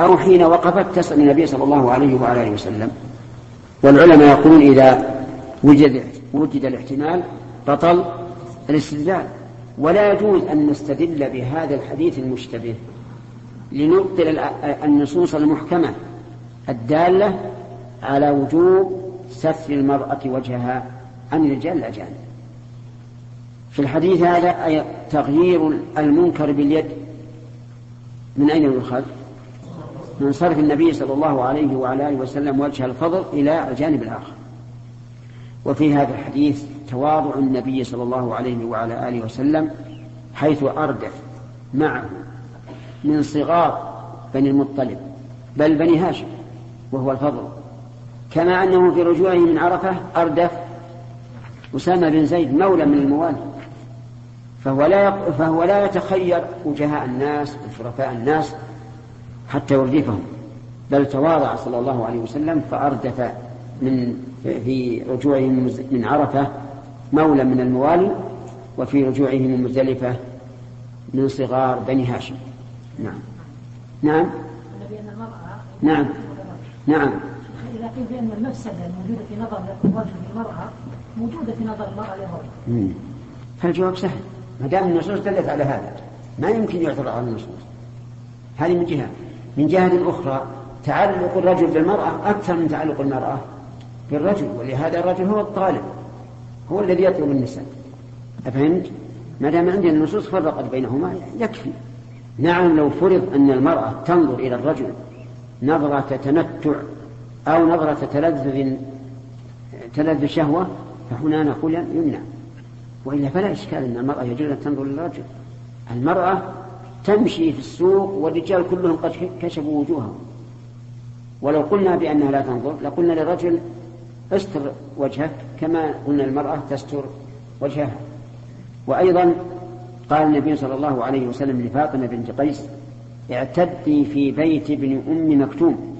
أو حين وقفت تسأل النبي صلى الله عليه وعلى آله وسلم. والعلماء يقولون إذا وجد وجد الاحتمال بطل الاستدلال. ولا يجوز أن نستدل بهذا الحديث المشتبه لنبطل النصوص المحكمة الدالة على وجوب ستر المرأة وجهها عن الرجال الأجانب. في الحديث هذا تغيير المنكر باليد من أين يؤخذ؟ من صرف النبي صلى الله عليه وعلى آله وسلم وجه الفضل إلى الجانب الآخر. وفي هذا الحديث تواضع النبي صلى الله عليه وعلى آله وسلم حيث أردف معه من صغار بني المطلب بل بني هاشم وهو الفضل. كما أنه في رجوعه من عرفة أردف أسامة بن زيد مولى من الموالي. فهو لا فهو لا يتخير وجهاء الناس وشرفاء الناس حتى يردفهم. بل تواضع صلى الله عليه وسلم فأردف من في رجوعه من عرفة مولى من الموالي وفي رجوعه من مزدلفة من صغار بني هاشم. نعم. نعم. نعم. نعم. إذا قيل بأن المفسدة الموجودة في نظر الرجل للمرأة موجودة في نظر المرأة للرجل فالجواب سهل. ما دام النصوص دلت على هذا ما يمكن يعترض على النصوص. هذه من جهة. من جهة أخرى تعلق الرجل بالمرأة أكثر من تعلق المرأة بالرجل ولهذا الرجل هو الطالب هو الذي يطلب النساء. أفهمت؟ ما دام عندنا النصوص فرقت بينهما يكفي. نعم لو فرض أن المرأة تنظر إلى الرجل نظرة تمتع أو نظرة تلذذ تلذذ شهوة فهنا نقول يمنع. وإلا فلا إشكال أن المرأة يجوز أن تنظر للرجل المرأة تمشي في السوق والرجال كلهم قد كشفوا وجوههم. ولو قلنا بأنها لا تنظر لقلنا للرجل استر وجهك كما قلنا المرأة تستر وجهها. وأيضا قال النبي صلى الله عليه وسلم لفاطمة بنت قيس اعتدي في بيت ابن أم مكتوم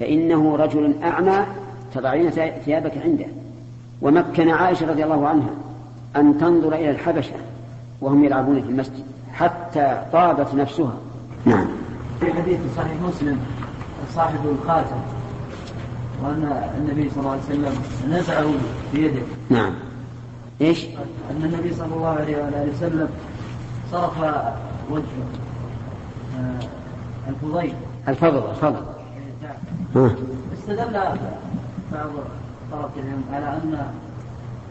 فإنه رجل أعمى تضعين ثيابك عنده. ومكن عائشة رضي الله عنها أن تنظر إلى الحبشة وهم يلعبون في المسجد. حتى طابت نفسها. نعم. في حديث صحيح مسلم صاحب الخاتم وأن النبي صلى الله عليه وسلم نزعه بيده. نعم. إيش؟ أن النبي صلى الله عليه وآله وسلم صرف وجهه آه، الفضيل. الفضل الفضل. استدل بعض طرفهم على أن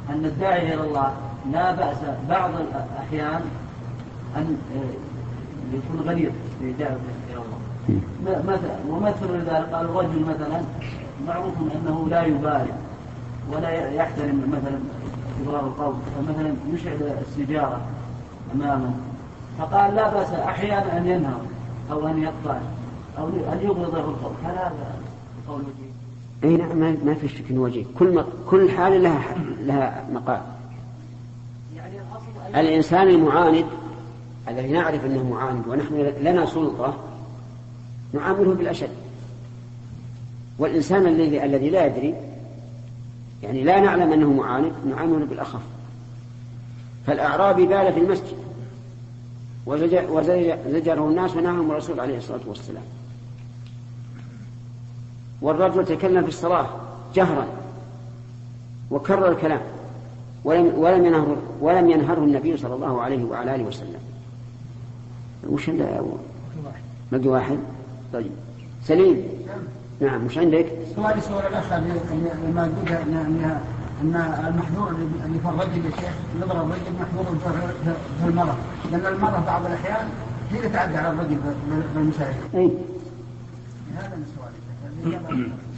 أن الداعي إلى الله لا بأس بعض الأحيان أن آه، يكون غليظ في دعوته إلى الله. مثلا ومثل ذلك؟ قال الرجل مثلا معروف أنه لا يبالي ولا يحترم مثلا كبار القوم فمثلا يشعل السجارة أمامه فقال لا بأس أحيانا أن ينهر أو أن يقطع أو أن يغلظ القول. هل هذا قول وجيه؟ أي نعم ما في شك وجيه. كل. كل حال لها لها مقال يعني الإنسان المعاند الذي نعرف أنه معاند ونحن لنا سلطة نعامله بالأشد. والإنسان الذي الذي لا يدري يعني لا نعلم أنه معاند نعامله بالأخف. فالأعرابي بال في المسجد. وزجره الناس ونهاهم الرسول عليه الصلاة والسلام. والرجل تكلم في الصلاة جهرا وكرر الكلام. ولم ولم ينهر ولم ينهره النبي صلى الله عليه وعلى آله وسلم. وش باقي واحد؟ طيب. سليم. نعم وش عندك؟ سؤالي سؤال الأخ لما انها ان المحذور اللي في الرجل يا شيخ نظر الرجل محذور في المراه لأن المراه بعض الأحيان هي اللي تعدي على الرجل بالمساعدة. اي هذا من سؤالي.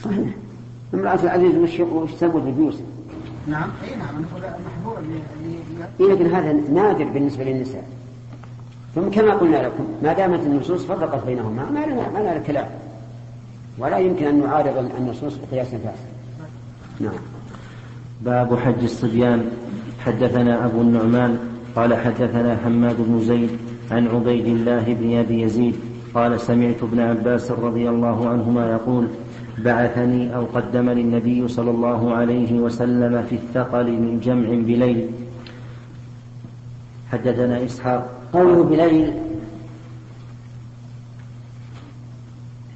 صحيح امرأة العزيز وش وش تسوي في الجوز؟ نعم. اي نعم. المحظور اللي اللي إيه لكن هذا نادر بالنسبة للنساء. ثم كما قلنا لكم ما دامت النصوص فرقت بينهما ما لنا ما لنا كلام. ولا يمكن أن نعارض النصوص بقياس فاسد نعم. باب حج الصبيان. حدثنا أبو النعمان قال حدثنا حماد بن زيد عن عبيد الله بن أبي يزيد قال سمعت ابن عباس رضي الله عنهما يقول بعثني أو قدمني النبي صلى الله عليه وسلم في الثقل من جمع بليل. حدثنا إسحاق قوله بليل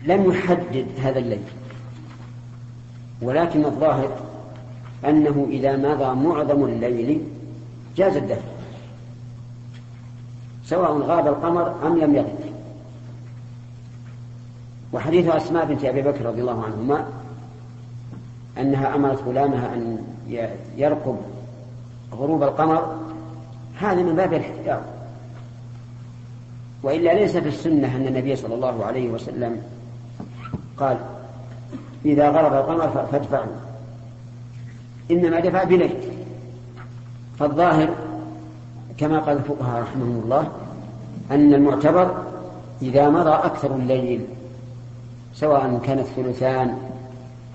لم يحدد هذا الليل ولكن الظاهر أنه إذا مضى معظم الليل جاز الدفع سواء غاب القمر أم لم يغب. وحديث أسماء بنت أبي بكر رضي الله عنهما أنها أمرت غلامها أن يرقب غروب القمر هذا من باب الاحتياط وإلا ليس في السنة أن النبي صلى الله عليه وسلم قال إذا غرب القمر فادفعوا إنما دفع بليل. فالظاهر كما قال الفقهاء رحمهم الله أن المعتبر إذا مضى أكثر الليل سواء كانت ثلثان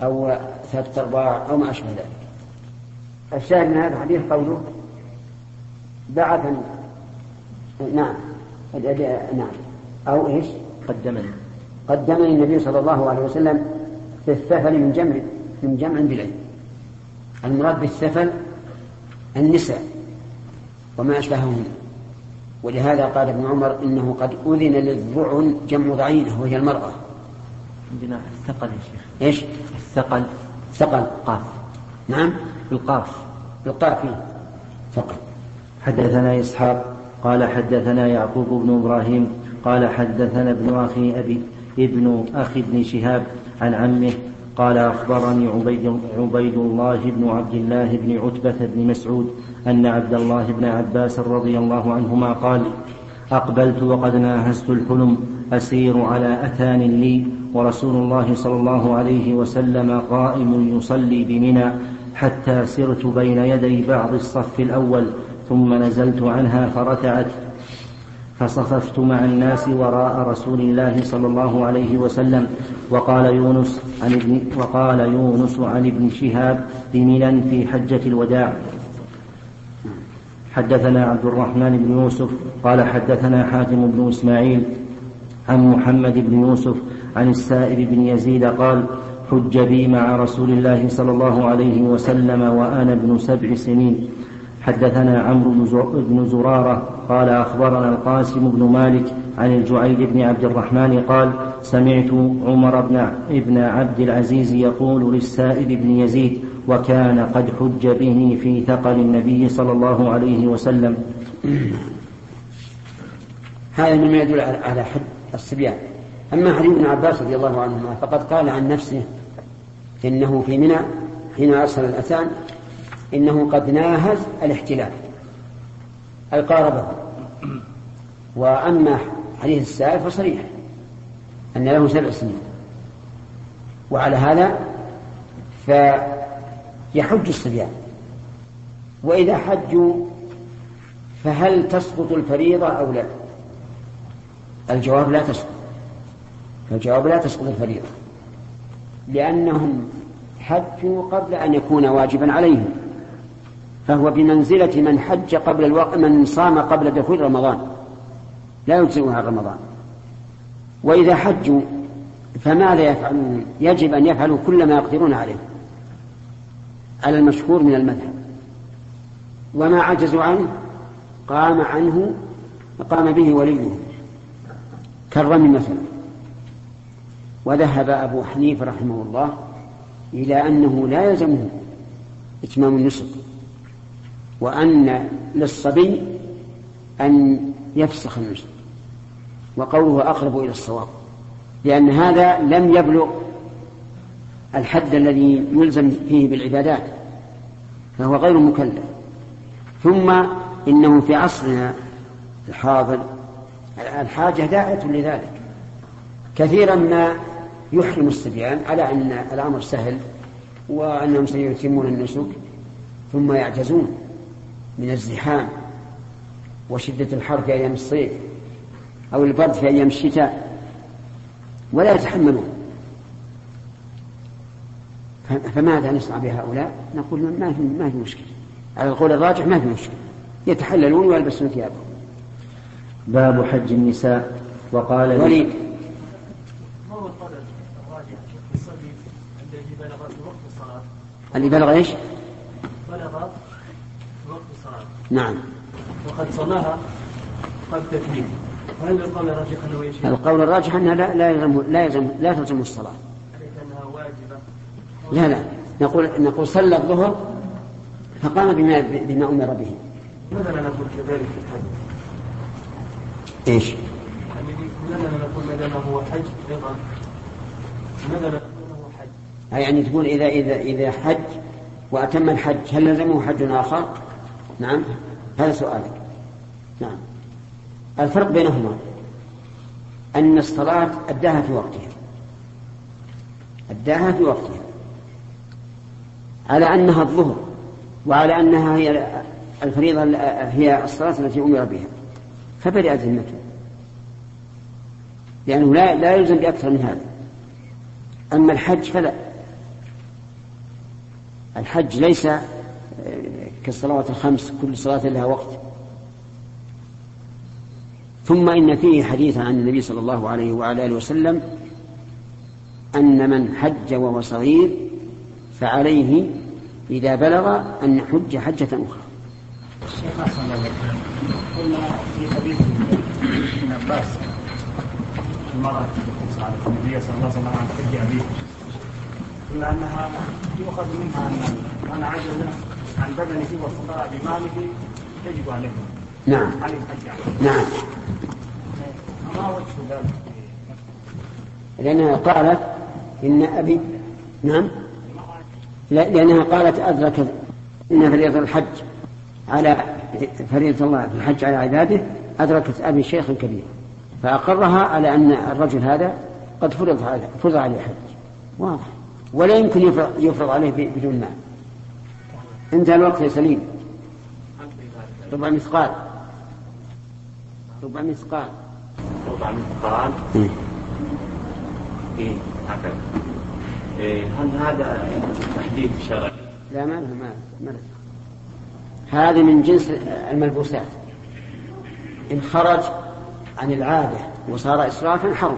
أو ثلاثة أرباع أو ما أشبه ذلك. الشاهد من هذا الحديث قوله بعث نعم. نعم. أو إيش؟ قدمني. قدمني النبي صلى الله عليه وسلم في الثفل من جمع من جمع بالعلم المراد بالثفل النساء وما أشبههن. ولهذا قال ابن عمر إنه قد أذن للذعن جمع ضعينة وهي المرأة. عندنا الثقل يا شيخ. إيش؟ الثقل. ثقل. قاف نعم. بالقاف بالقاف ثقل حدثنا إسحاق قال حدثنا يعقوب بن إبراهيم قال حدثنا ابن أخي أبي ابن أخي ابن شهاب عن عمه قال أخبرني عبيد, عبيد الله بن عبد الله بن عتبة بن مسعود أن عبد الله بن عباس رضي الله عنهما قال أقبلت وقد ناهزت الحلم أسير على أتان لي ورسول الله صلى الله عليه وسلم قائم يصلي بمنى حتى سرت بين يدي بعض الصف الأول ثم نزلت عنها فرتعت فصففت مع الناس وراء رسول الله صلى الله عليه وسلم وقال يونس عن ابن وقال يونس عن ابن شهاب بمنى في حجة الوداع. حدثنا عبد الرحمن بن يوسف قال حدثنا حاتم بن إسماعيل عن محمد بن يوسف عن السائب بن يزيد قال حج بي مع رسول الله صلى الله عليه وسلم وأنا ابن سبع سنين. حدثنا عمرو بن زرارة قال أخبرنا القاسم بن مالك عن الجعيد بن عبد الرحمن قال سمعت عمر بن ابن عبد العزيز يقول للسائب بن يزيد وكان قد حج به في ثقل النبي صلى الله عليه وسلم. هذا مما يدل على حد الصبيان. أما حديث ابن عباس رضي الله عنهما فقد قال عن نفسه إنه في منى حين أرسل الأتان إنه قد ناهز الاحتلال. أي قاربه وأما حديث السائل فصريح أن له سبع سنين. وعلى هذا فيحج الصبيان. وإذا حجوا فهل تسقط الفريضة أو لا؟ الجواب لا تسقط. الجواب لا تسقط الفريضة. لأنهم حجوا قبل أن يكون واجبا عليهم. فهو بمنزلة من حج قبل الوقت من صام قبل دخول رمضان. لا يجزئها عن رمضان. وإذا حجوا فماذا يفعلون؟ يجب أن يفعلوا كل ما يقدرون عليه. على المشهور من المذهب. وما عجزوا عنه؟ قام عنه قام به وليه. كالرمي مثلا. وذهب أبو حنيفة رحمه الله إلى أنه لا يلزمه إتمام النسك. وأن للصبي أن يفسخ النسك وقوله أقرب إلى الصواب لأن هذا لم يبلغ الحد الذي يلزم فيه بالعبادات فهو غير مكلف. ثم إنه في عصرنا الحاضر الحاجة داعية لذلك. كثيرا ما يحرم الصبيان على أن الأمر سهل وأنهم سيتمون النسك ثم يعجزون. من الزحام وشدة الحر في أيام الصيف أو البرد في أيام الشتاء ولا يتحملون. فماذا نصنع بهؤلاء؟ نقول ما في ما في مشكلة. على القول الراجح ما في مشكلة. يتحللون ويلبسون ثيابهم. باب حج النساء. وقال وليد. اللي بلغ إيش؟ نعم وقد صلاها قد تكليف وهل القول الراجح أنه يجب؟ القول الراجح أنها لا لا يلزم لا يلزم لا تلزم الصلاة أنها واجبة لا لا نقول نقول صلى الظهر فقام بما بما أمر به لماذا لا نقول كذلك في الحج؟ إيش؟ يعني لماذا لا نقول ما دام هو حج أيضا لماذا لا نقول انه حج؟ يعني تقول اذا اذا إذا حج وأتم الحج هل لزمه حج آخر؟ نعم. هذا سؤالك. نعم. الفرق بينهما أن الصلاة أداها في وقتها. أداها في وقتها. على أنها الظهر وعلى أنها هي الفريضة هي الصلاة التي أمر بها. فبرئت ذمته. لأنه لا لا يلزم بأكثر من هذا. أما الحج فلا. الحج ليس كالصلوات الخمس كل صلاة لها وقت. ثم إن فيه حديثا عن النبي صلى الله عليه وعلى آله وسلم أن من حج وهو صغير فعليه إذا بلغ أن يحج حجة أخرى. الشيخ أحسن قلنا في حديث ابن عباس المرأة النبي صلى الله عليه وسلم عن حج أبيه. قلنا أنها يؤخذ منها أن من عجز عن بدنه واستطاع بماله يجب عليه نعم. الحج نعم. ما وجه ذلك؟ لأنها قالت إن أبي نعم. لأنها قالت أدركت إن فريضة الحج على فريضة الله في الحج على عباده أدركت أبي شيخا كبيرا فأقرها على أن الرجل هذا قد فرض عليه فرض عليه الحج. واضح. ولا يمكن يفرض, عليه بدون مال. انتهى الوقت يا سليم. ربع مثقال. ربع مثقال. ربع مثقال. إيه. إيه إيه هل هذا تحديد شرعي؟ لا ما لها ما ما لها. هذه من جنس الملبوسات. إن خرج عن العادة وصار إسرافا حرم.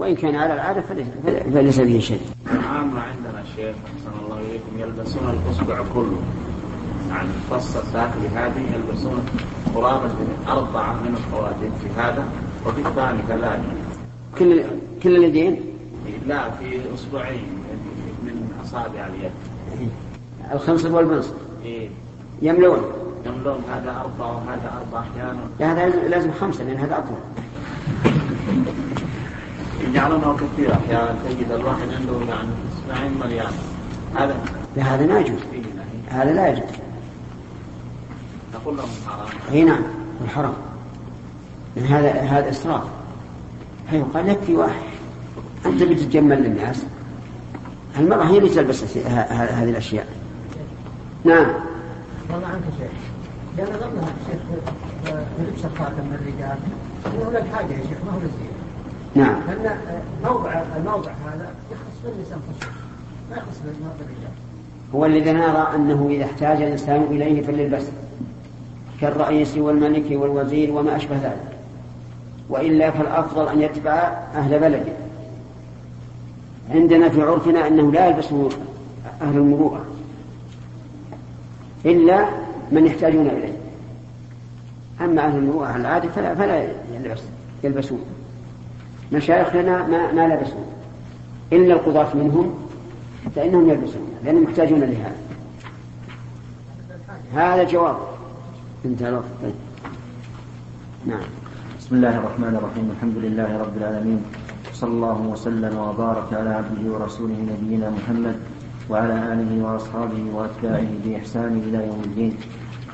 وإن كان على العادة فليس, به شيء. العامة عندنا شيخ أحسن الله إليكم يلبسون الأصبع كله. يعني فص الداخل هذه يلبسون قرابة من أربعة من الخواتم في هذا وفي الثاني كذلك كل كل اليدين؟ لا في أصبعين من أصابع اليد. الخنصر والبنصر إيه. يملون. يملون هذا أربعة وهذا أربعة أحيانا. هذا لازم- لازم خمسة لأن هذا أطول. يجعلونه كثير أحيانا تجد الواحد عنده يعني إصبعين مليان هذا لا هذا ما يجوز. فيه نهي هذا لا يجوز. نقول لهم حرام اي نعم الحرام. لأن هذا هذا إسراف. فيقال يكفي واحد. أنت بتتجمل للناس؟ المرأة هي اللي تلبس هذه الأشياء. نعم. والله عنك شيخ. لأن ظنها الشيخ في لبس الخاتم من الرجال هو لك حاجة يا شيخ ما هو للزينة. نعم. لأن موضع الموضع هذا يخص بالنساء انفسهم ما يخص بالرجال هو الذي نرى أنه إذا احتاج الإنسان إليه فليلبسه كالرئيس والملك والوزير وما أشبه ذلك. وإلا فالأفضل أن يتبع أهل بلده. عندنا في عرفنا أنه لا يلبسه أهل المروءة إلا من يحتاجون إليه. أما أهل المروءة العادة فلا, فلا يلبس يلبسون. مشايخنا ما, ما لبسوا. إلا القضاة منهم فإنهم يلبسون لأنهم محتاجون لهذا. هذا جواب انتهى الوقت طيب. نعم. بسم الله الرحمن الرحيم. الحمد لله رب العالمين. صلى الله وسلم وبارك على عبده ورسوله نبينا محمد وعلى آله وأصحابه وأتباعه بإحسان إلى يوم الدين.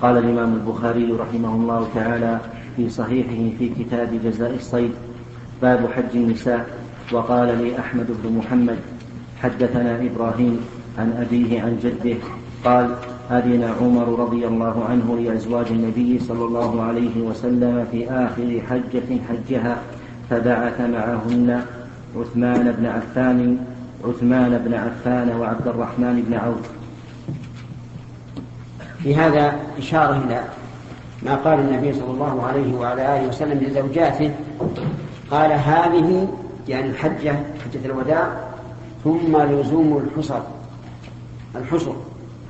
قال الإمام البخاري رحمه الله تعالى في صحيحه في كتاب جزاء الصيد باب حج النساء وقال لي أحمد بن محمد حدثنا إبراهيم عن أبيه عن جده قال أذن عمر رضي الله عنه لأزواج النبي صلى الله عليه وسلم في آخر حجة حجها فبعث معهن عثمان بن عفان عثمان بن عفان وعبد الرحمن بن عوف. في هذا إشارة إلى ما قال النبي صلى الله عليه وعلى آله وسلم لزوجاته قال هذه يعني الحجة حجة الوداع ثم لزوم الحصر الحصر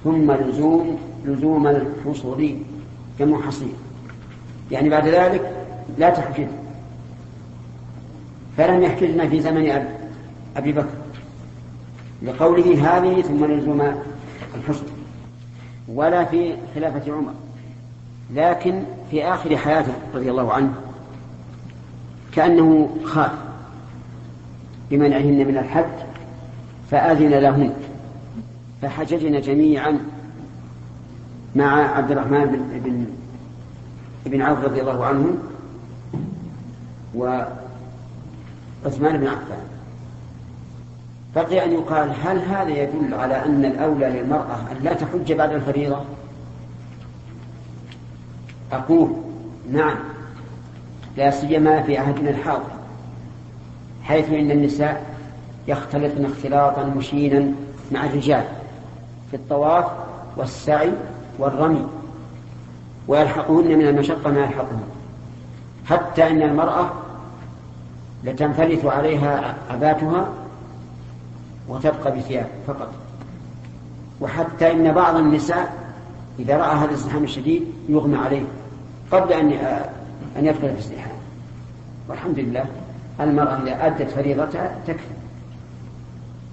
ثم لزوم لزوم الحصر جمع حصير يعني بعد ذلك لا تحجد. فلم يحجزنا في زمن أب أبي بكر. لقوله هذه ثم نلزم الحسن ولا في خلافة عمر. لكن في آخر حياته رضي الله عنه كأنه خاف بمنعهن من الحج فأذن لهن فحججنا جميعا مع عبد الرحمن بن, بن, بن عوف رضي الله عنه وعثمان بن عفان. بقي أن يقال هل هذا يدل على أن الأولى للمرأة أن لا تحج بعد الفريضة؟ أقول نعم. لا سيما في عهدنا الحاضر حيث إن النساء يختلطن اختلاطا مشينا مع الرجال في الطواف والسعي والرمي ويلحقهن من المشقة ما يلحقهن. حتى أن المرأة لتنفلت عليها عباتها وتبقى بثياب فقط. وحتى إن بعض النساء إذا رأى هذا الازدحام الشديد يغمى عليه. قبل أن أن يدخل في الازدحام والحمد لله المرأة إذا أدت فريضتها تكفي.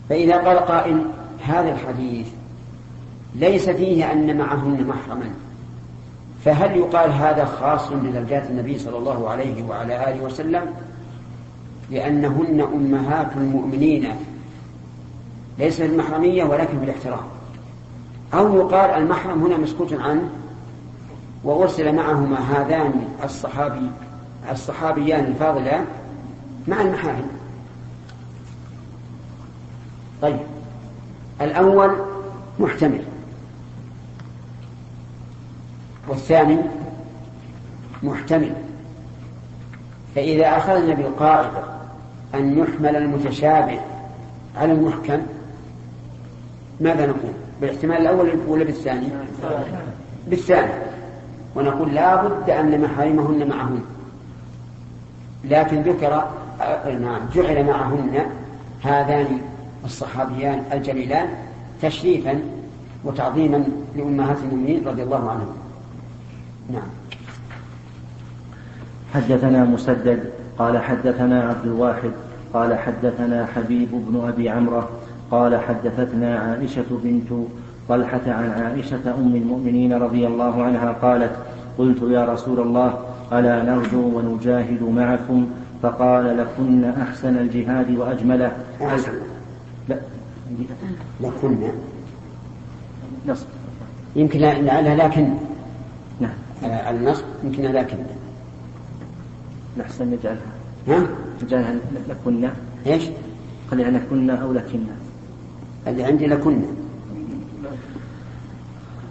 فإذا قال قائل هذا الحديث ليس فيه أن معهن محرما. فهل يقال هذا خاص بزوجات النبي صلى الله عليه وعلى آله وسلم؟ لأنهن أمهات المؤمنين. ليس المحرمية ولكن بالاحترام. أو يقال المحرم هنا مسكوت عنه وأرسل معهما هذان الصحابي الصحابيان الفاضلان مع المحارم. طيب. الأول محتمل. والثاني محتمل. فإذا أخذنا بالقاعدة أن يحمل المتشابه على المحكم ماذا نقول؟ بالاحتمال الأول ولا بالثاني. بالثاني. ونقول لا بد أن محارمهن معهن. لكن ذكر نعم جعل معهن هذان الصحابيان الجليلان تشريفا وتعظيما لأمهات المؤمنين رضي الله عنهم. نعم. حدثنا مسدد قال حدثنا عبد الواحد قال حدثنا حبيب بن أبي عمرة قال حدثتنا عائشة بنت طلحة عن عائشة أم المؤمنين رضي الله عنها قالت قلت يا رسول الله ألا نرجو ونجاهد معكم؟ فقال لكن أحسن الجهاد وأجمله. لا لكن. نصب. يمكن لعلها لكن. نعم. آه، النصب يمكن لكن. الأحسن نجعلها. ها؟ نجعلها لكن. إيش؟ خليها لكن أو لكن. اللي عندي لكن.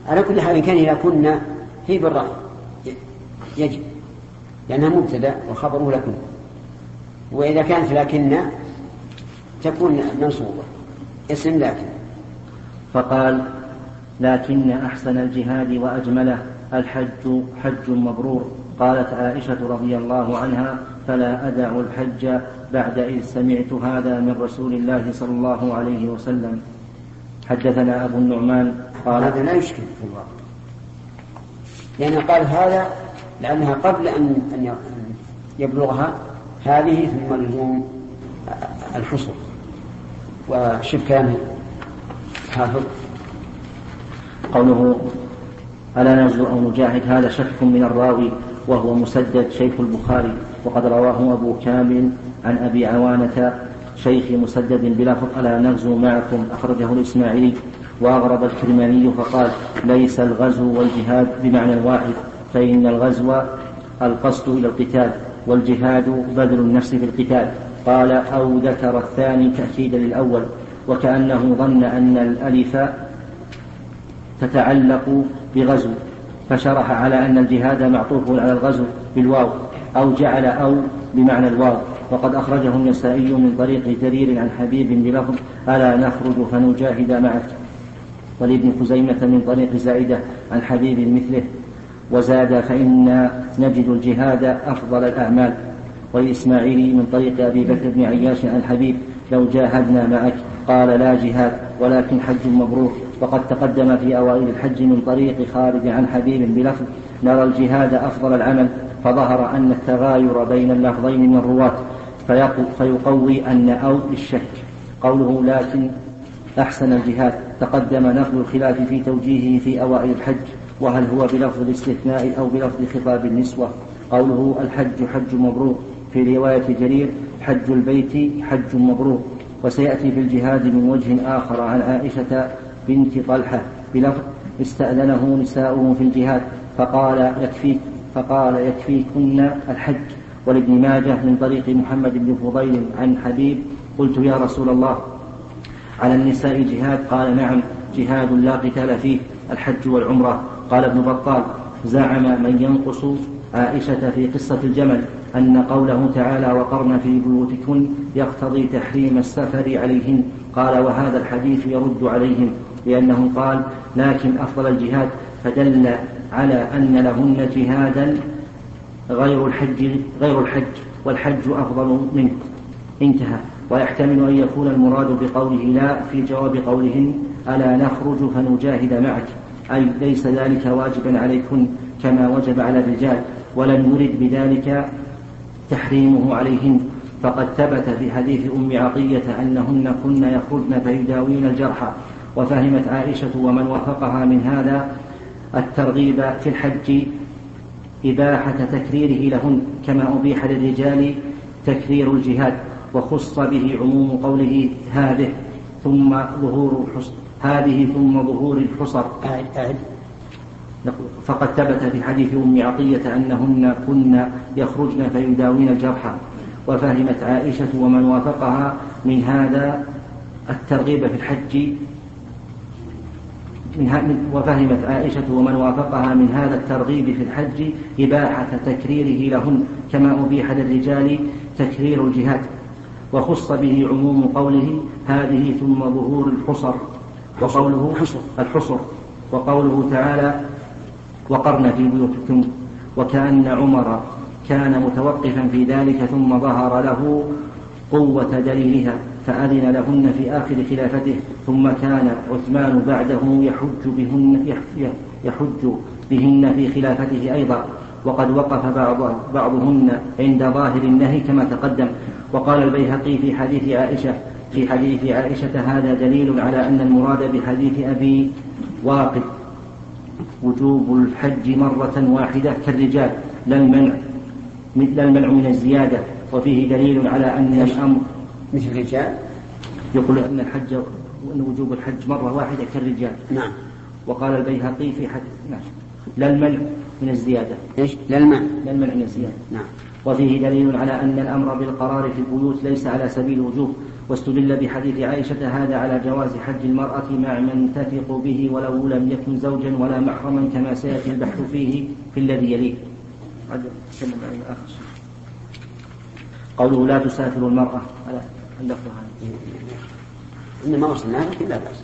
على كل حال كان لكن هي بالرأي يجب لأنها مبتدأ وخبره لكن وإذا كانت لكن تكون منصوبة اسم لكن. فقال لكن أحسن الجهاد وأجمله الحج حج مبرور. قالت عائشة رضي الله عنها فلا أدع الحج بعد إذ سمعت هذا من رسول الله صلى الله عليه وسلم. حدثنا أبو النعمان قال هذا لا يشكل في الواقع. لأنه قال هذا لأنها قبل أن أن يبلغها هذه ثم لزوم الحصول. وشوف كلام حافظ قوله ألا نجد أو نجاهد هذا شك من الراوي وهو مسدد شيخ البخاري وقد رواه أبو كامل عن أبي عوانة شيخ مسدد بلفظ ألا نغزو معكم أخرجه الإسماعيلي. وأغرب الكرماني فقال ليس الغزو والجهاد بمعنى واحد فإن الغزو القصد إلى القتال والجهاد بذل النفس في القتال. قال أو ذكر الثاني تأكيدا للأول وكأنه ظن أن الألف تتعلق بغزو فشرح على أن الجهاد معطوف على الغزو بالواو أو جعل أو بمعنى الواو. وقد أخرجه النسائي من طريق جرير عن حبيب بلفظ ألا نخرج فنجاهد معك. ولابن خزيمة من طريق زائدة عن حبيب مثله. وزاد فإنا نجد الجهاد أفضل الأعمال. والإسماعيلي من طريق أبي بكر بن عياش عن حبيب لو جاهدنا معك قال لا جهاد ولكن حج مبرور وقد تقدم في أوائل الحج من طريق خارج عن حبيب بلفظ نرى الجهاد أفضل العمل. فظهر أن التغاير بين اللفظين من الرواة فيقوي أن أو للشك. قوله لكن أحسن الجهاد. تقدم نقل الخلاف في توجيهه في أوائل الحج وهل هو بلفظ الاستثناء أو بلفظ خطاب النسوة؟ قوله الحج حج مبرور في رواية جرير حج البيت حج مبرور وسيأتي في الجهاد من وجه آخر عن عائشة بنت طلحة بلفظ استأذنه نساؤه في الجهاد فقال يكفيك فقال يكفيكن الحج. ولابن ماجه من طريق محمد بن فضيل عن حبيب قلت يا رسول الله على النساء جهاد؟ قال نعم جهاد لا قتال فيه الحج والعمرة. قال ابن بطال زعم من ينقص عائشة في قصة الجمل أن قوله تعالى وقرن في بيوتكن يقتضي تحريم السفر عليهن. قال وهذا الحديث يرد عليهم لأنه قال لكن أفضل الجهاد فدل على أن لهن جهادا غير الحج غير الحج والحج أفضل منه. انتهى. ويحتمل أن يكون المراد بقوله لا في جواب قولهن ألا نخرج فنجاهد معك؟ أي ليس ذلك واجبا عليكن كما وجب على الرجال ولم يرد بذلك تحريمه عليهن. فقد ثبت في حديث أم عطية أنهن كن يخرجن فيداوين الجرحى وفهمت عائشة ومن وافقها من هذا الترغيب في الحج إباحة تكريره لهن كما أبيح للرجال تكرير الجهاد. وخص به عموم قوله هذه ثم ظهور الحصر هذه ثم ظهور الحصر. فقد ثبت في حديث أم عطية أنهن كن يخرجن فيداوين الجرحى وفهمت عائشة ومن وافقها من هذا الترغيب في الحج. من وفهمت عائشة ومن وافقها من هذا الترغيب في الحج إباحة تكريره لهن كما أبيح للرجال تكرير الجهاد. وخص به عموم قوله هذه ثم ظهور الحصر. وقوله الحصر. وقوله تعالى وقرن في بيوتكم وكأن عمر كان متوقفا في ذلك ثم ظهر له قوة دليلها فأذن لهن في آخر خلافته. ثم كان عثمان بعده يحج بهن يحج بهن في خلافته أيضا. وقد وقف بعض بعضهن عند ظاهر النهي كما تقدم. وقال البيهقي في حديث عائشة في حديث عائشة هذا دليل على أن المراد بحديث أبي واقد وجوب الحج مرة واحدة كالرجال لا المنع لا المنع من الزيادة. وفيه دليل على أن الأمر مثل الرجال؟ يقول أن الحج وأن وجوب الحج مرة واحدة كالرجال. نعم. وقال البيهقي في حديث نعم. لا المنع من الزيادة. إيش؟ لا المنع. لا المنع من الزيادة. نعم. وفيه دليل على أن الأمر بالقرار في البيوت ليس على سبيل الوجوب واستدل بحديث عائشة هذا على جواز حج المرأة مع من تثق به ولو لم يكن زوجا ولا محرما كما سيأتي البحث فيه في الذي يليه. قوله لا تسافر المرأة. على اللفظ هذا. إنما وصلنا لكن لا بأس.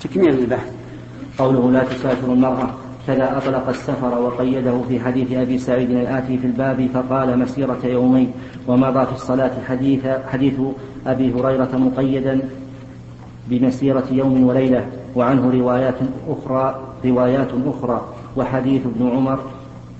تكميل البحث. قوله لا تسافر المرأة. كذا أطلق السفر وقيده في حديث أبي سعيد الآتي في الباب فقال مسيرة يومين ومضى في الصلاة حديث حديث أبي هريرة مقيدا بمسيرة يوم وليلة وعنه روايات أخرى روايات أخرى وحديث ابن عمر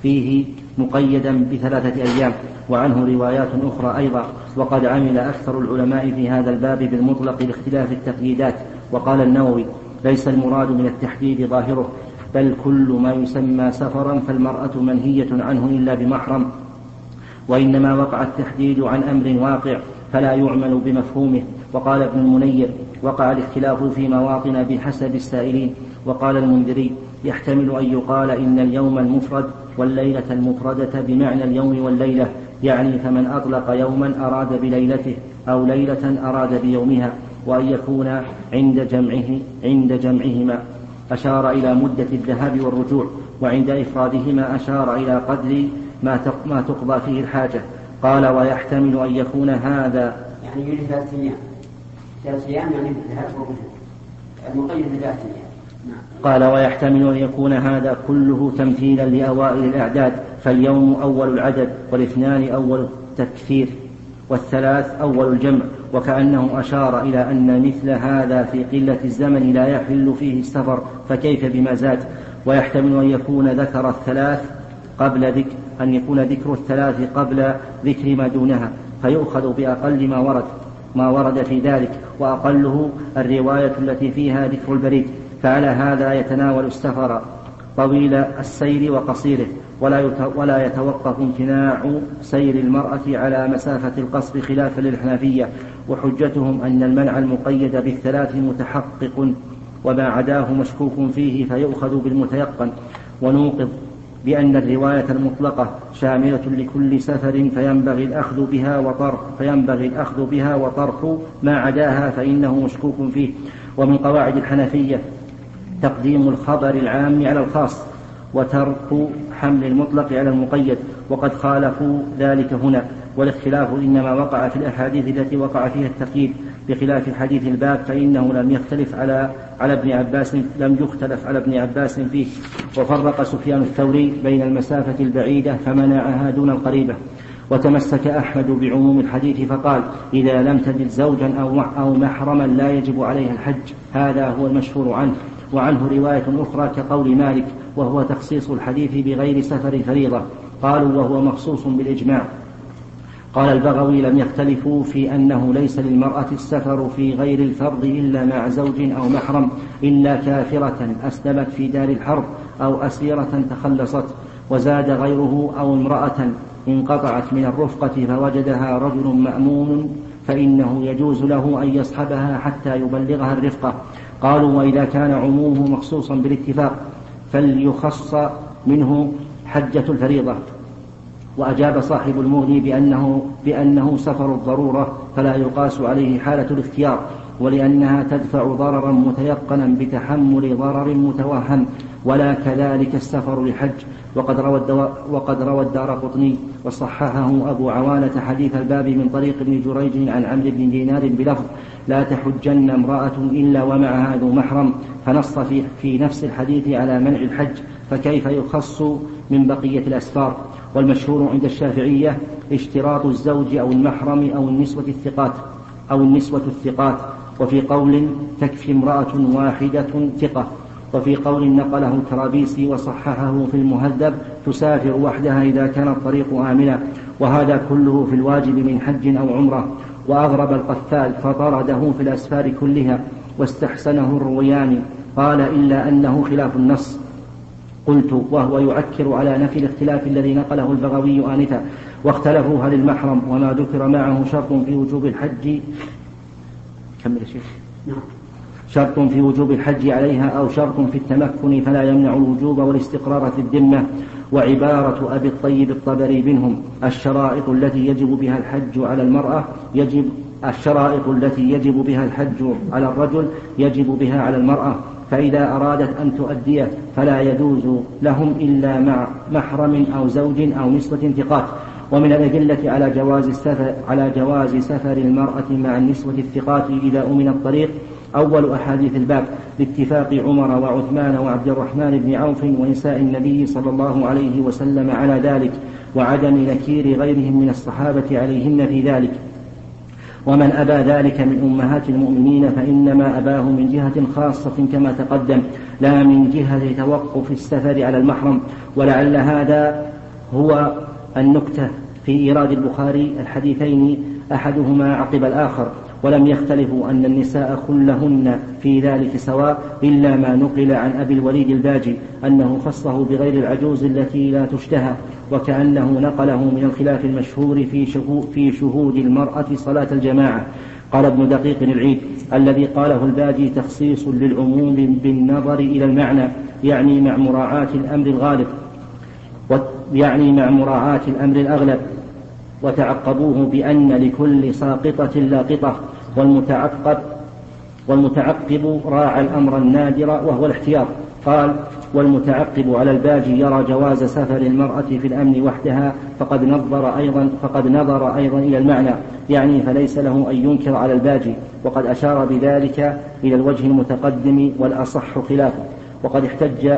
فيه مقيدا بثلاثة أيام وعنه روايات أخرى أيضا وقد عمل أكثر العلماء في هذا الباب بالمطلق لاختلاف التقييدات وقال النووي ليس المراد من التحديد ظاهره بل كل ما يسمى سفرا فالمرأة منهية عنه إلا بمحرم وإنما وقع التحديد عن أمر واقع فلا يعمل بمفهومه. وقال ابن المنير وقع الاختلاف في مواطن بحسب السائلين. وقال المنذري يحتمل أن يقال إن اليوم المفرد والليلة المفردة بمعنى اليوم والليلة يعني فمن أطلق يوما أراد بليلته أو ليلة أراد بيومها وأن يكون عند جمعه عند جمعهما. أشار إلى مدة الذهاب والرجوع وعند إفرادهما أشار إلى قدر ما ما تقضى فيه الحاجة. قال ويحتمل أن يكون هذا. يعني يريد ثلاثة أيام ثلاثة أيام يعني الذهاب والرجوع. المقيد بثلاثة أيام قال ويحتمل أن يكون هذا كله تمثيلا لأوائل الأعداد فاليوم أول العدد والاثنان أول التكثير والثلاث أول الجمع. وكأنه أشار إلى أن مثل هذا في قلة الزمن لا يحل فيه السفر فكيف بما زاد؟ ويحتمل أن يكون ذكر الثلاث قبل ذكر أن يكون ذكر الثلاث قبل ذكر ما دونها فيؤخذ بأقل ما ورد ما ورد في ذلك وأقله الرواية التي فيها ذكر البريد فعلى هذا يتناول السفر طويل السير وقصيره ولا ولا يتوقف امتناع سير المرأة على مسافة القصر خلافا للحنفية. وحجتهم أن المنع المقيد بالثلاث متحقق وما عداه مشكوك فيه فيؤخذ بالمتيقن. ونوقظ بأن الرواية المطلقة شاملة لكل سفر فينبغي الأخذ بها وطرح فينبغي الأخذ بها وطرح ما عداها فإنه مشكوك فيه. ومن قواعد الحنفية تقديم الخبر العام على الخاص وترك حمل المطلق على المقيد. وقد خالفوا ذلك هنا. والاختلاف إنما وقع في الأحاديث التي وقع فيها التقييد بخلاف حديث الباب فإنه لم يختلف على على ابن عباس لم يختلف على ابن عباس فيه. وفرق سفيان الثوري بين المسافة البعيدة فمنعها دون القريبة. وتمسك أحمد بعموم الحديث فقال إذا لم تجد زوجا أو أو محرما لا يجب عليها الحج. هذا هو المشهور عنه. وعنه رواية أخرى كقول مالك وهو تخصيص الحديث بغير سفر فريضة. قالوا وهو مخصوص بالإجماع. قال البغوي لم يختلفوا في أنه ليس للمرأة السفر في غير الفرض إلا مع زوج أو محرم إلا كافرة أسلمت في دار الحرب أو أسيرة تخلصت وزاد غيره أو امرأة انقطعت من الرفقة فوجدها رجل مأمون فإنه يجوز له أن يصحبها حتى يبلغها الرفقة. قالوا وإذا كان عمومه مخصوصا بالاتفاق فليخص منه حجة الفريضة. وأجاب صاحب المغني بأنه, بأنه سفر الضرورة فلا يقاس عليه حالة الاختيار ولأنها تدفع ضررا متيقنا بتحمل ضرر متوهم ولا كذلك السفر لحج. وقد روى وقد روى الدار قطني وصححه أبو عوانة حديث الباب من طريق ابن جريج عن عمرو بن دينار بلفظ لا تحجن امرأة إلا ومعها ذو محرم فنص في, في نفس الحديث على منع الحج فكيف يخص من بقية الأسفار؟ والمشهور عند الشافعية اشتراط الزوج أو المحرم أو النسوة الثقات أو النسوة الثقات. وفي قول تكفي امرأة واحدة ثقة. وفي قول نقله الكرابيسي وصححه في المهذب تسافر وحدها إذا كان الطريق آمنا. وهذا كله في الواجب من حج أو عمرة. وأغرب القفال فطرده في الأسفار كلها واستحسنه الروياني. قال إلا أنه خلاف النص. قلت وهو يعكر على نفي الاختلاف الذي نقله البغوي آنفا واختلفوا هل المحرم وما ذكر معه شرط في وجوب الحج. كمل شيخ. نعم. شرط في وجوب الحج عليها أو شرط في التمكن فلا يمنع الوجوب والاستقرار في الذمة وعبارة أبي الطيب الطبري منهم الشرائط التي يجب بها الحج على المرأة يجب الشرائط التي يجب بها الحج على الرجل يجب بها على المرأة. فإذا أرادت أن تؤديه فلا يجوز لهم إلا مع محرم أو زوج أو نسوة ثقات. ومن الأدلة على جواز السفر على جواز سفر المرأة مع النسوة الثقات إذا أمن الطريق أول أحاديث الباب باتفاق عمر وعثمان وعبد الرحمن بن عوف ونساء النبي صلى الله عليه وسلم على ذلك وعدم نكير غيرهم من الصحابة عليهن في ذلك. ومن أبى ذلك من أمهات المؤمنين فإنما أباه من جهة خاصة كما تقدم لا من جهة توقف السفر على المحرم. ولعل هذا هو النكتة في إيراد البخاري الحديثين أحدهما عقب الآخر. ولم يختلفوا أن النساء كلهن في ذلك سواء إلا ما نقل عن أبي الوليد الباجي أنه خصه بغير العجوز التي لا تشتهى. وكأنه نقله من الخلاف المشهور في في شهود المرأة صلاة الجماعة. قال ابن دقيق العيد الذي قاله الباجي تخصيص للعموم بالنظر إلى المعنى يعني مع مراعاة الأمر الغالب يعني مع مراعاة الأمر الأغلب. وتعقبوه بأن لكل ساقطة لاقطة والمتعقب والمتعقب راعى الأمر النادر وهو الاحتياط. قال والمتعقب على الباجي يرى جواز سفر المرأة في الأمن وحدها فقد نظر أيضا فقد نظر أيضا إلى المعنى. يعني فليس له أن ينكر على الباجي. وقد أشار بذلك إلى الوجه المتقدم والأصح خلافه. وقد احتج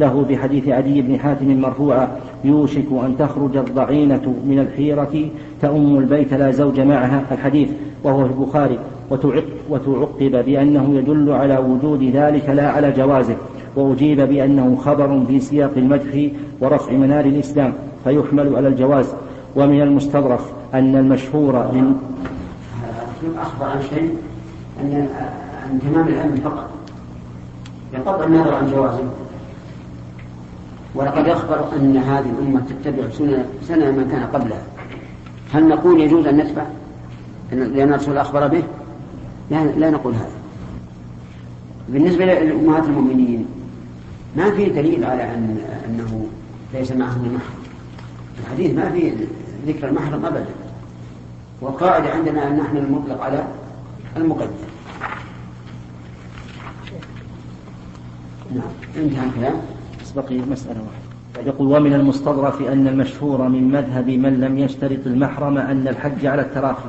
له بحديث عدي بن حاتم مرفوعا يوشك أن تخرج الضعينة من الحيرة تأم البيت لا زوج معها. الحديث وهو في البخاري. وتعقب بأنه يدل على وجود ذلك لا على جوازه. وأجيب بأنه خبر في سياق المدح ورفع منار الإسلام فيحمل على الجواز. ومن المستظرف أن المشهور من أخبر عن شيء أن عن تمام العلم فقط. بقطع النظر عن جوازه. ولقد أخبر أن هذه الأمة تتبع سنة, سنة من كان قبلها. هل نقول يجوز أن نتبع لأن الرسول أخبر به؟ لا, لا نقول هذا. بالنسبة لأمهات المؤمنين ما في دليل على أن أنه ليس معهم محرم الحديث ما في ذكر المحرم أبدا. والقاعدة عندنا أن نحن المطلق على المقدم نعم انتهى الكلام. بقي مسألة واحدة. يقول ومن المستظرف أن المشهور من مذهب من لم يشترط المحرم أن الحج على التراخي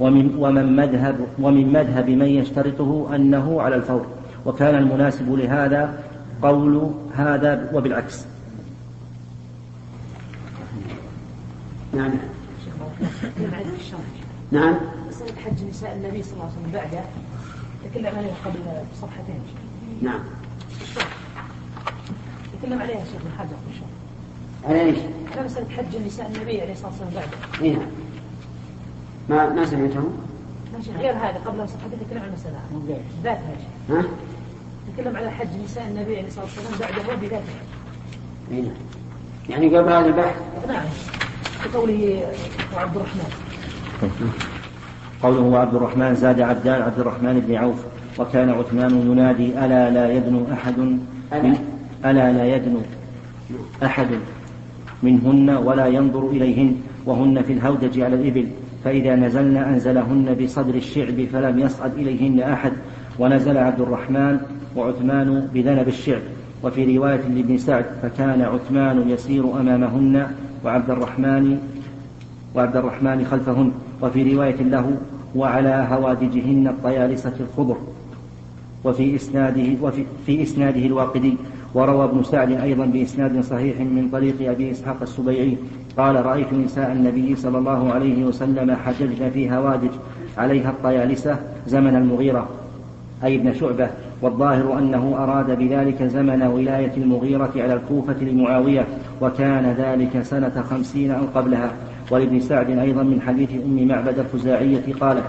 ومن ومن مذهب ومن مذهب من يشترطه أنه على الفور وكان المناسب لهذا قول هذا وبالعكس. نعم. نعم. مسألة حج نساء النبي صلى الله عليه وسلم بعده تكلم عليها قبل صفحتين. نعم. تكلم عليها الشيخ بن حجر إن شاء الله. على إيش؟ على مسألة حج النساء النبي عليه الصلاة والسلام بعده. اي نعم ما ما سمعته؟ غير هذا قبل صفحتين تكلم عن المسألة. ذاتها ها؟ تكلم على حج نساء النبي عليه الصلاة والسلام بعده بذاته. اي نعم. يعني قبل هذا البحث؟ نعم. بقوله وعبد الرحمن. قوله وعبد الرحمن زاد عبدان عبد الرحمن بن عوف وكان عثمان ينادي ألا لا يدنو أحد من ألا لا يدنو أحد منهن ولا ينظر إليهن وهن في الهودج على الإبل فإذا نزلن أنزلهن بصدر الشعب فلم يصعد إليهن أحد. ونزل عبد الرحمن وعثمان بذنب الشعب وفي رواية لابن سعد فكان عثمان يسير أمامهن وعبد الرحمن وعبد الرحمن خلفهن. وفي رواية له وعلى هوادجهن الطيالسة الخضر. وفي إسناده وفي في إسناده الواقدي. وروى ابن سعد أيضا بإسناد صحيح من طريق أبي إسحاق السبيعي. قال رأيت نساء النبي صلى الله عليه وسلم حججن في هوادج عليها الطيالسة زمن المغيرة. أي ابن شعبة والظاهر أنه أراد بذلك زمن ولاية المغيرة على الكوفة لمعاوية وكان ذلك سنة خمسين أو قبلها. ولابن سعد أيضا من حديث أم معبد الخزاعية قالت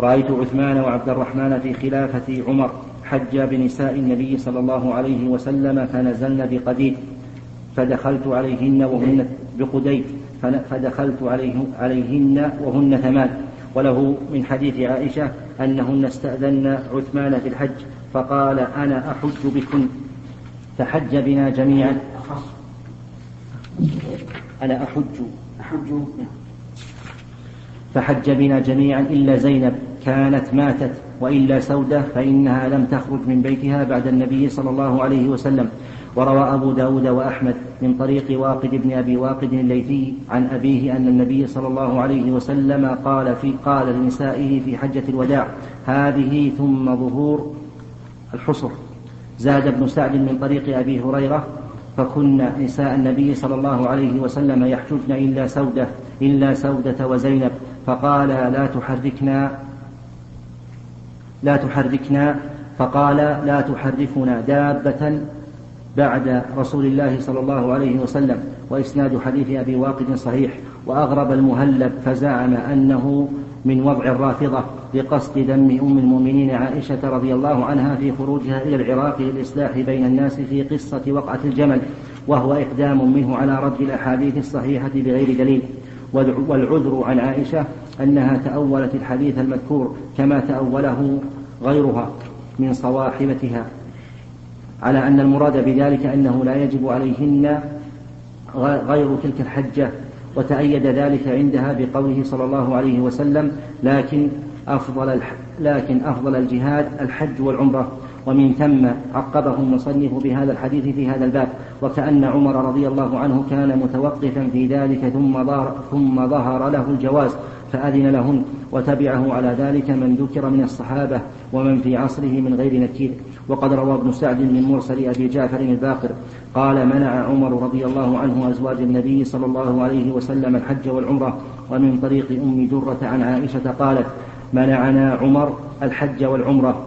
رأيت عثمان وعبد الرحمن في خلافة عمر حج بنساء النبي صلى الله عليه وسلم فنزلن بقديد فدخلت عليهن وهن بقديد فدخلت عليه عليهن وهن ثمان. وله من حديث عائشة أنهن استأذن عثمان في الحج فقال أنا أحج بكن فحج بنا جميعا. أنا أحج. أحج فحج بنا جميعا إلا زينب كانت ماتت وإلا سودة فإنها لم تخرج من بيتها بعد النبي صلى الله عليه وسلم. وروى أبو داود وأحمد من طريق واقد بن أبي واقد الليثي عن أبيه أن النبي صلى الله عليه وسلم قال في قال لنسائه في حجة الوداع هذه ثم ظهور الحصر. زاد ابن سعد من طريق أبي هريرة فكن نساء النبي صلى الله عليه وسلم يحججن إلا سودة إلا سودة وزينب فقال لا تحركنا لا تحركنا فقال لا تحركنا دابة بعد رسول الله صلى الله عليه وسلم وإسناد حديث أبي واقد صحيح وأغرب المهلب فزعم أنه من وضع الرافضة بقصد ذم أم المؤمنين عائشة رضي الله عنها في خروجها إلى العراق للإصلاح بين الناس في قصة وقعة الجمل وهو إقدام منه على رد الأحاديث الصحيحة بغير دليل. والعذر عن عائشة أنها تأولت الحديث المذكور كما تأوله غيرها من صواحبتها. على أن المراد بذلك أنه لا يجب عليهن غير تلك الحجة وتأيد ذلك عندها بقوله صلى الله عليه وسلم لكن أفضل لكن أفضل الجهاد الحج والعمرة. ومن ثم عقبه المصنف بهذا الحديث في هذا الباب وكأن عمر رضي الله عنه كان متوقفا في ذلك ثم ظهر, ثم ظهر له الجواز فأذن لهن وتبعه على ذلك من ذكر من الصحابة ومن في عصره من غير نكير. وقد روى ابن سعد من مرسل أبي جعفر الباقر قال منع عمر رضي الله عنه أزواج النبي صلى الله عليه وسلم الحج والعمرة ومن طريق أم درة عن عائشة قالت منعنا عمر الحج والعمرة.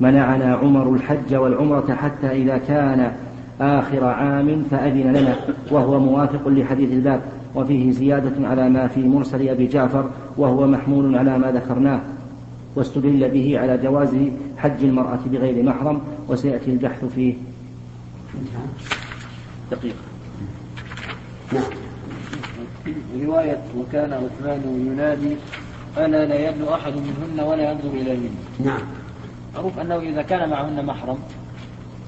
منعنا عمر الحج والعمرة حتى إذا كان آخر عام فأذن لنا وهو موافق لحديث الباب وفيه زيادة على ما في مرسل أبي جعفر وهو محمول على ما ذكرناه واستدل به على جواز حج المرأة بغير محرم وسيأتي البحث فيه دقيقة نعم. رواية وكان عثمان ينادي ألا لا يبلو أحد منهن ولا ينظر إليهن. نعم. معروف أنه إذا كان معهن محرم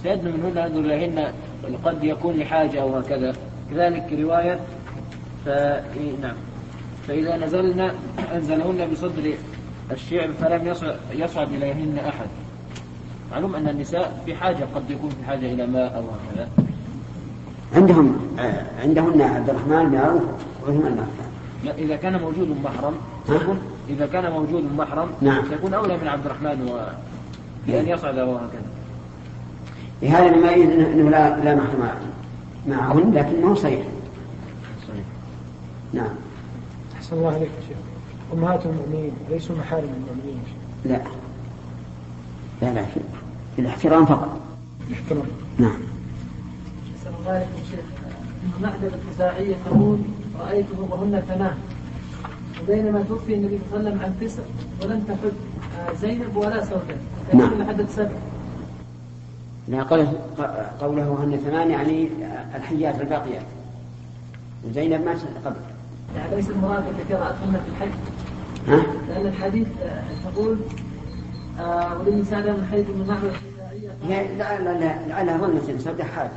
سيدنو منهن ينظر إليهن قد يكون لحاجة أو هكذا. كذلك رواية ف... نعم. فإذا نزلنا أنزلهن بصدر الشعب فلم يصعد, يصعد إليهن أحد. معلوم أن النساء في حاجة قد يكون في حاجة إلى ماء أو هكذا. عندهم آه، عندهن عبد الرحمن بن عوف وعثمان بن عفان لا إذا كان موجود محرم ها؟ سيكون إذا كان موجود محرم نعم. سيكون أولى من عبد الرحمن و... بأن يصعد وهكذا هذا مما يؤيد انه لا لا محرم معهن لكن ما هو صحيح. صحيح. نعم. أحسن الله عليك يا شيخ. أمهات المؤمنين ليسوا محارم المؤمنين. لا. لا لا في الاحترام فقط. احترام. نعم. أحسن الله عليكم شيخ. معدة الخزاعية تقول رأيته وهن ثمان وبينما توفي النبي صلى الله عليه وسلم عن تسع ولم تحج. آه، زينب ولا سوداء. نعم. لحد سبع لا قوله قوله هن ثمان يعني الحيات الباقيات وزينب مات قبل. يعني ليس المراد التي رأتهن في الحج. ها؟ لأن الحديث آه، تقول آه، وللنساء من حيث من نحو لا لا لا لعلها ظنة سودة حاجة.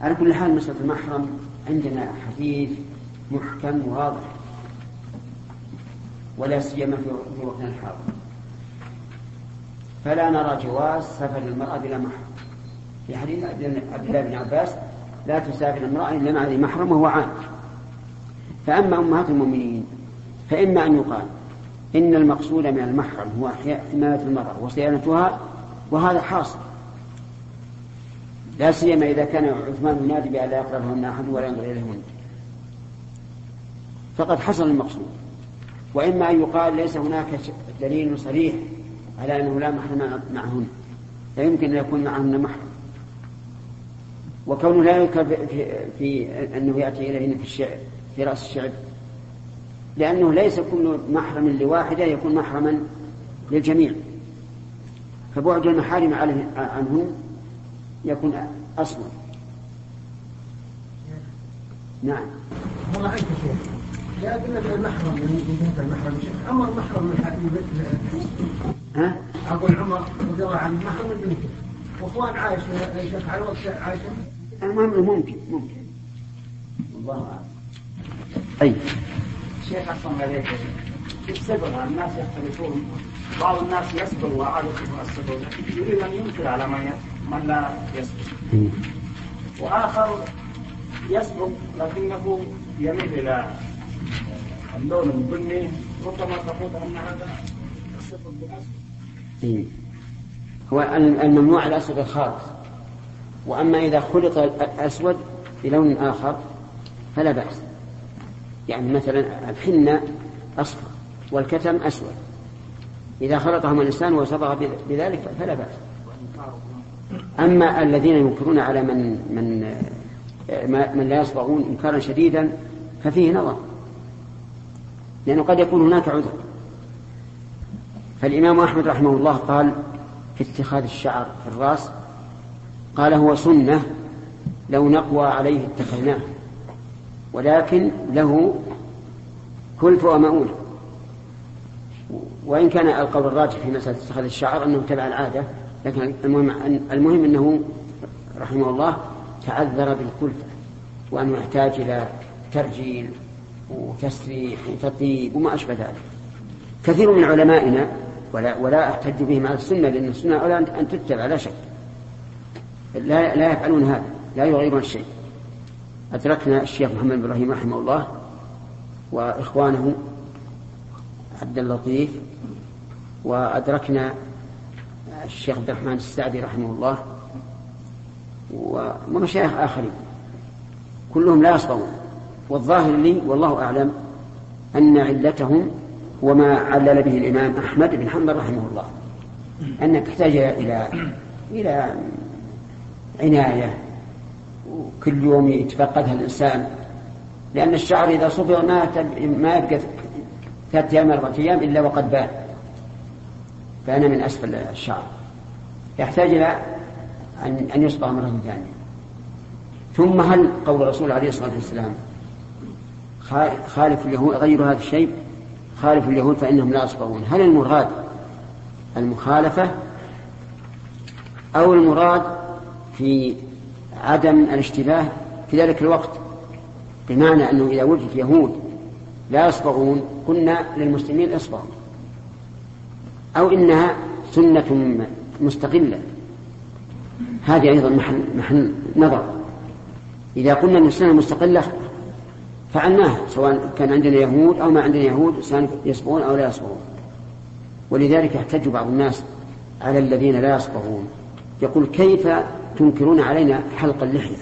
على كل حال مسألة المحرم. عندنا حديث محكم واضح. ولا سيما في وقتنا الحاضر. فلا نرى جواز سفر المرأة بلا محرم. في حديث عبد الله بن عباس لا تسافر المرأة إلا مع ذي محرم وهو عام فأما أمهات المؤمنين فإما أن يقال إن المقصود من المحرم هو حماية المرأة وصيانتها وهذا حاصل. لا سيما إذا كان عثمان ينادي بأن لا يقربهن أحد ولا ينظر إليهن. فقد حصل المقصود. وإما أن يقال ليس هناك دليل صريح على أنه لا محرم معهن لا يمكن أن يكون معهن محرم. وكونه لا يذكر في, في, أنه يأتي إليهن في الشعر. في رأس الشعر لأنه ليس كل محرم لواحدة يكون محرما للجميع. فبعد المحارم عنهن يكون أصلا نعم. ما رأيت شيء لا المحرم من جهة المحرم شيء أما المحرم من حبيبة ها؟ أقول عمر رضي الله عنه محرم من بنته وإخوان عائشة شيخ على وقت عائشة؟ المهم ممكن ممكن. والله أعلم. أي. شيخ أحسن عليك. السبر الناس يختلفون. بعض الناس يصبر وعادته الصبر يريد أن ينكر على من من لا يصبر. وآخر يصبر لكنه يميل إلى اللون البني ربما تقول أن هذا الصبر بنفسه. هو الممنوع الأسود الخالص وأما إذا خلط الأسود بلون آخر فلا بأس. يعني مثلا الحنة أصفر والكتم أسود. إذا خلطهما الإنسان وصبغ بذلك فلا بأس. أما الذين ينكرون على من من من لا يصبغون إنكارا شديدا ففيه نظر. لأنه قد يكون هناك عذر. فالإمام أحمد رحمه الله قال في اتخاذ الشعر في الرأس قال هو سنة لو نقوى عليه اتخذناه. ولكن له كلف ومؤونة وإن كان القول الراجح في مسألة اتخاذ الشعر أنه تبع العادة لكن المهم, المهم أنه رحمه الله تعذر بالكلفة وأنه يحتاج إلى ترجيل وتسريح وتطيب وما أشبه ذلك. كثير من علمائنا ولا, ولا أحتج بهم على السنة لأن السنة أولى أن تتبع لا شك. لا, لا يفعلون هذا لا يغيرون الشيء. أدركنا الشيخ محمد بن إبراهيم رحمه الله وإخوانه عبد اللطيف وأدركنا الشيخ عبد الرحمن السعدي رحمه الله ومشايخ آخرين. كلهم لا يصبرون والظاهر لي والله أعلم أن علتهم وما علل به الإمام أحمد بن حنبل رحمه الله أنك تحتاج إلى إلى عناية وكل يوم يتفقدها الإنسان. لأن الشعر إذا صبغ ما ما يبقى ثلاثة أيام أربعة أيام إلا وقد بان. فأنا من أسفل الشعر. يحتاج إلى أن أن يصبغ مرة ثانية. ثم هل قول الرسول عليه الصلاة والسلام خالف اليهود غير هذا الشيء؟ خالف اليهود فإنهم لا يصبغون. هل المراد المخالفة أو المراد في عدم الاشتباه في ذلك الوقت بمعنى أنه إذا وجد يهود لا يصبغون قلنا للمسلمين اصبغوا أو إنها سنة مستقلة. هذه أيضا محل, محل نظر. إذا قلنا أن السنة مستقلة فعلناها سواء كان عندنا يهود أو ما عندنا يهود يصبغون أو لا يصبغون. ولذلك يحتج بعض الناس على الذين لا يصبغون. يقول كيف تنكرون علينا حلق اللحية.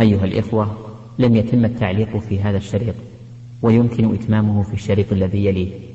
أيها الإخوة لم يتم التعليق في هذا الشريط ويمكن إتمامه في الشريط الذي يليه.